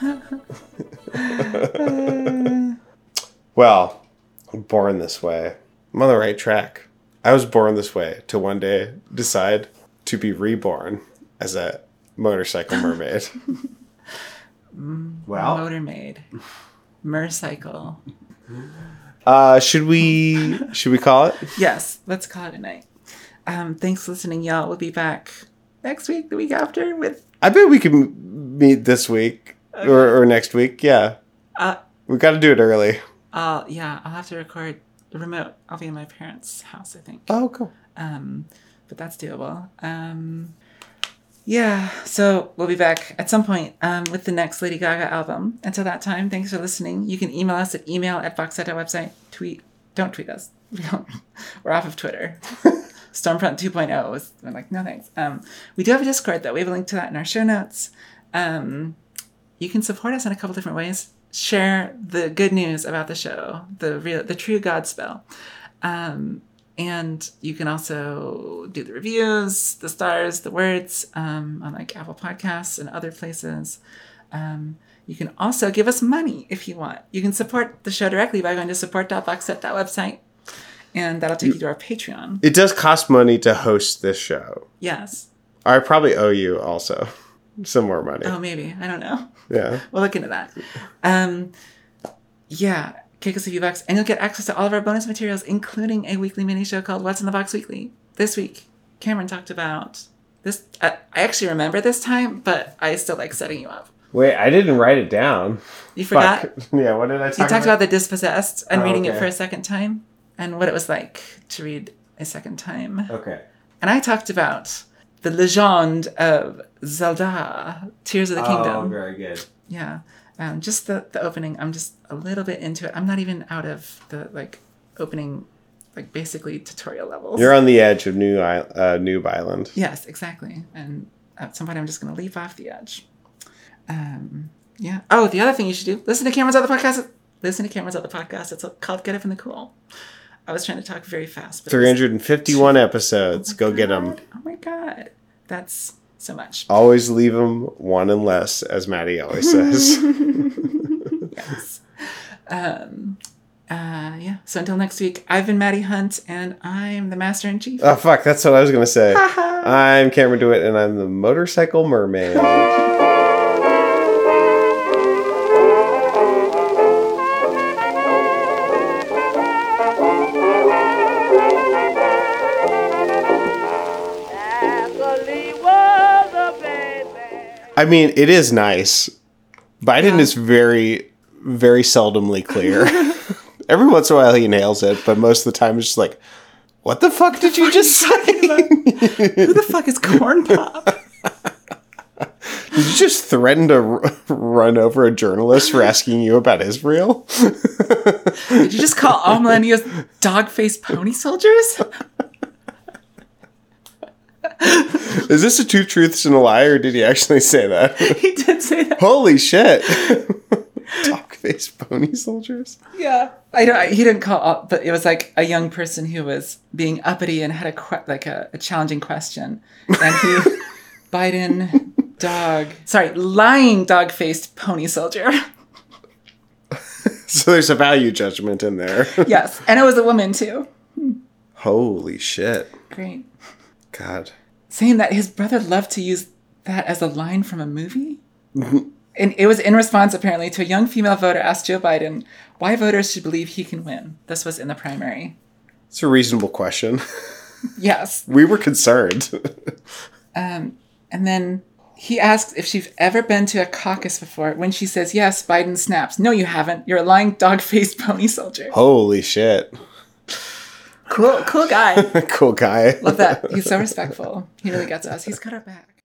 Well, I'm born this way. I'm on the right track. I was born this way to one day decide to be reborn as a motorcycle mermaid. well, Motor Maid. Mercycle. uh, should we should we call it? Yes, let's call it a night. Um, thanks for listening, y'all. We'll be back next week, the week after, with I bet we can meet this week or, or next week. Yeah, uh we got to do it early. uh yeah, I'll have to record the remote. I'll be in my parents' house, I think. Oh, cool. Um, but that's doable. Um, yeah, so we'll be back at some point um, with the next Lady Gaga album. Until that time, thanks for listening. You can email us at email at website. Tweet. Don't tweet us. We're off of Twitter. Stormfront 2.0 was I'm like, no thanks. Um, we do have a Discord, though. We have a link to that in our show notes. Um, you can support us in a couple different ways. share the good news about the show, the real, the true Godspell. Um, and you can also do the reviews, the stars, the words um, on like Apple Podcasts and other places. Um, you can also give us money if you want. You can support the show directly by going to support.boxset.website, and that'll take you to our Patreon. It does cost money to host this show. Yes. I probably owe you also some more money. Oh, maybe. I don't know. Yeah. We'll look into that. Um, yeah, kick us a few bucks, and you'll get access to all of our bonus materials, including a weekly mini show called "What's in the Box Weekly." This week, Cameron talked about this. Uh, I actually remember this time, but I still like setting you up. Wait, I didn't write it down. You forgot. Fuck. Yeah, what did I talk about? You talked about the dispossessed and Oh, reading it for a second time, and what it was like to read a second time. Okay. And I talked about the legend of Zelda, Tears of the Kingdom. Oh, very good. yeah um, just the, the opening i'm just a little bit into it. I'm not even out of the like opening like basically tutorial levels. You're on the edge of New uh, Noob Island. yes exactly. And at some point i'm just going to leap off the edge. Um, yeah. Oh the other thing you should do listen to cameron's other podcast. Listen to cameron's other podcast. It's called get it from the cool. I was trying to talk very fast but it was- 351 episodes. Go get them. Oh my god. That's so much Always leave them one and less, as Maddie always says. yes. Um, uh, yeah. So until next week, I've been Maddie Hunt, and I'm the Master in Chief. oh, fuck. That's what I was going to say. I'm Cameron DeWitt, and I'm the Motorcycle Mermaid. I mean, it is nice. Biden is very, very seldomly clear. Every once in a while he nails it, but most of the time it's just like, what the fuck did you just say? Who the fuck is Corn Pop? Did you just threaten to r- run over a journalist for asking you about Israel? Did you just call all millennials dog-faced pony soldiers? Is this a two truths and a lie, or did he actually say that? he did say that. Holy shit! Dog faced pony soldiers. Yeah. I don't. He didn't call, all, but it was like a young person who was being uppity and had a que- like a, a challenging question, and he Biden dog. Sorry, lying dog-faced pony soldier. So there's a value judgment in there. yes, and it was a woman too. Hmm. Holy shit. Great. God. Saying that his brother loved to use that as a line from a movie. Mm-hmm. and it was in response, apparently, to a young female voter asked Joe Biden why voters should believe he can win. This was in the primary. It's a reasonable question. Yes. We were concerned. Um, and then he asks if she's ever been to a caucus before. When she says yes, Biden snaps. No, you haven't. You're a lying dog faced pony soldier. Holy shit. Cool, cool guy. Cool guy. Love that. He's so respectful. He really gets us. He's got our back.